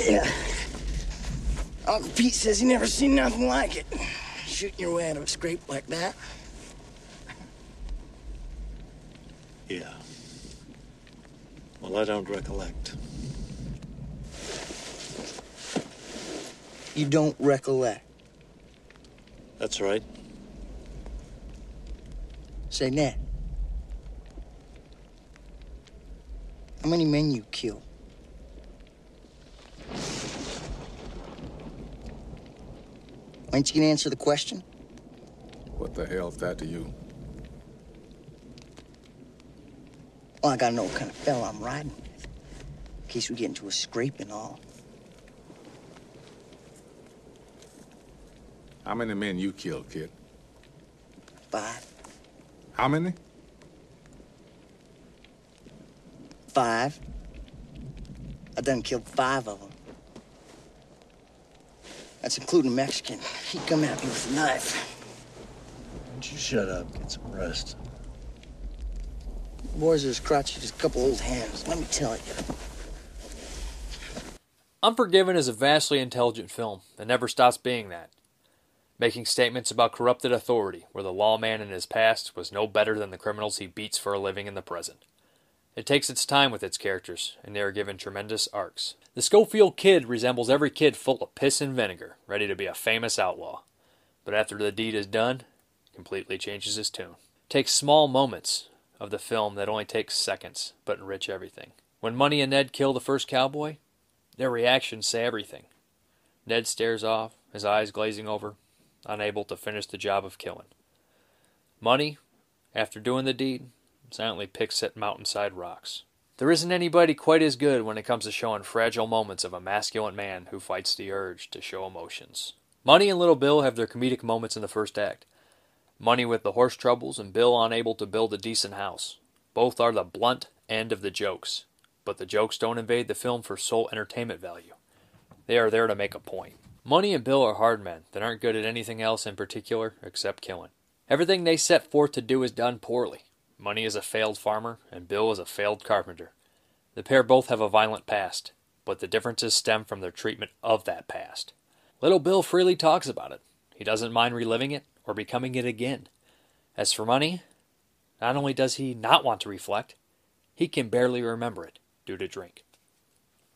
Yeah. Uncle Pete says he never seen nothing like it. Shooting your way out of a scrape like that. Yeah. Well, I don't recollect. You don't recollect. That's right. Say, Ned. How many men you killed? Why ain't you gonna answer the question? What the hell's that to you? Well, I gotta know what kind of fella I'm riding with. In case we get into a scrape and all. How many men you killed, kid? Five. How many? Five. I done killed five of them. That's including a Mexican. He come at me with a knife. Why don't you shut up, get some rest? Boys are as crotchety as a couple old hens, let me tell you. Unforgiven is a vastly intelligent film that never stops being that, making statements about corrupted authority where the lawman in his past was no better than the criminals he beats for a living in the present. It takes its time with its characters, and they are given tremendous arcs. The Schofield kid resembles every kid full of piss and vinegar, ready to be a famous outlaw. But after the deed is done, completely changes his tune. Takes small moments of the film that only takes seconds, but enrich everything. When Munny and Ned kill the first cowboy, their reactions say everything. Ned stares off, his eyes glazing over, unable to finish the job of killing. Munny, after doing the deed, silently picks at mountainside rocks. There isn't anybody quite as good when it comes to showing fragile moments of a masculine man who fights the urge to show emotions. Munny and Little Bill have their comedic moments in the first act. Munny with the horse troubles and Bill unable to build a decent house. Both are the blunt end of the jokes, but the jokes don't invade the film for sole entertainment value. They are there to make a point. Munny and Bill are hard men that aren't good at anything else in particular except killing. Everything they set forth to do is done poorly. Munny is a failed farmer, and Bill is a failed carpenter. The pair both have a violent past, but the differences stem from their treatment of that past. Little Bill freely talks about it. He doesn't mind reliving it or becoming it again. As for Munny, not only does he not want to reflect, he can barely remember it due to drink.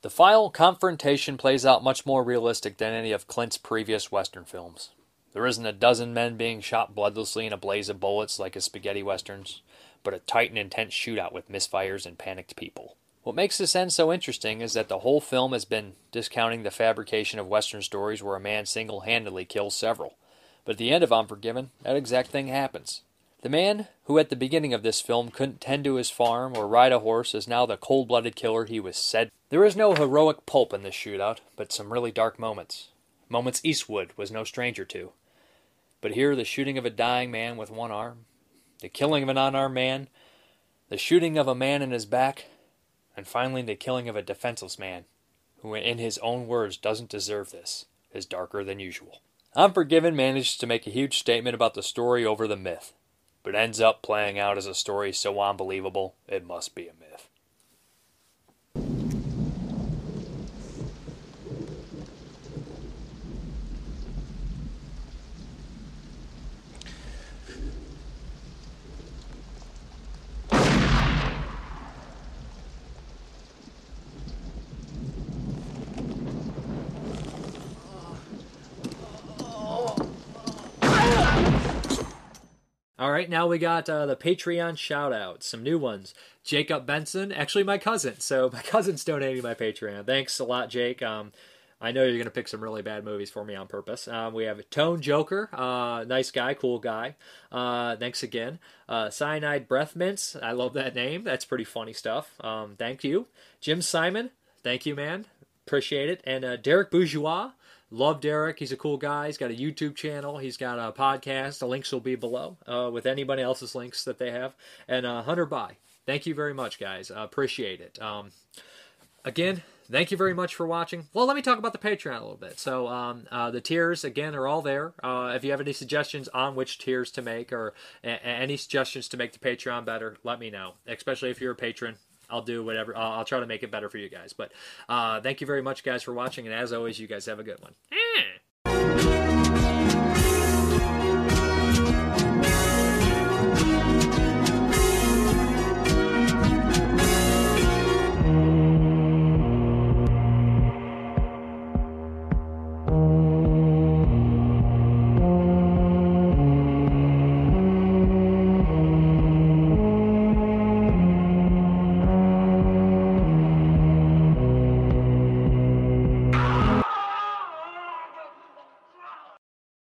The final confrontation plays out much more realistic than any of Clint's previous Western films. There isn't a dozen men being shot bloodlessly in a blaze of bullets like his spaghetti westerns, but a tight and intense shootout with misfires and panicked people. What makes this end so interesting is that the whole film has been discounting the fabrication of Western stories where a man single handedly kills several. But at the end of Unforgiven, that exact thing happens. The man who at the beginning of this film couldn't tend to his farm or ride a horse is now the cold blooded killer he was said. There is no heroic pulp in this shootout, but some really dark moments. Moments Eastwood was no stranger to. But here, the shooting of a dying man with one arm, the killing of an unarmed man, the shooting of a man in his back, and finally the killing of a defenseless man, who in his own words doesn't deserve this, is darker than usual. Unforgiven manages to make a huge statement about the story over the myth, but ends up playing out as a story so unbelievable it must be a myth. All right, now we got uh, the Patreon shout outs, some new ones. Jacob Benson, actually my cousin. So my cousin's donating my Patreon. Thanks a lot, Jake. Um, I know you're going to pick some really bad movies for me on purpose. Um, we have Tone Joker, uh, nice guy, cool guy. Uh, thanks again. Uh, Cyanide Breath Mints, I love that name. That's pretty funny stuff. Um, thank you. Jim Simon, thank you, man. Appreciate it. And uh, Derek Bourgeois, Love Derek. He's a cool guy. He's got a YouTube channel. He's got a podcast. The links will be below uh, with anybody else's links that they have. And uh, Hunter By. Thank you very much, guys. Uh, appreciate it. Um, again, thank you very much for watching. Well, let me talk about the Patreon a little bit. So, um, uh, the tiers, again, are all there. Uh, if you have any suggestions on which tiers to make or a- any suggestions to make the Patreon better, let me know. Especially if you're a patron. I'll do whatever. I'll, I'll try to make it better for you guys. But uh, thank you very much, guys, for watching. And as always, you guys have a good one.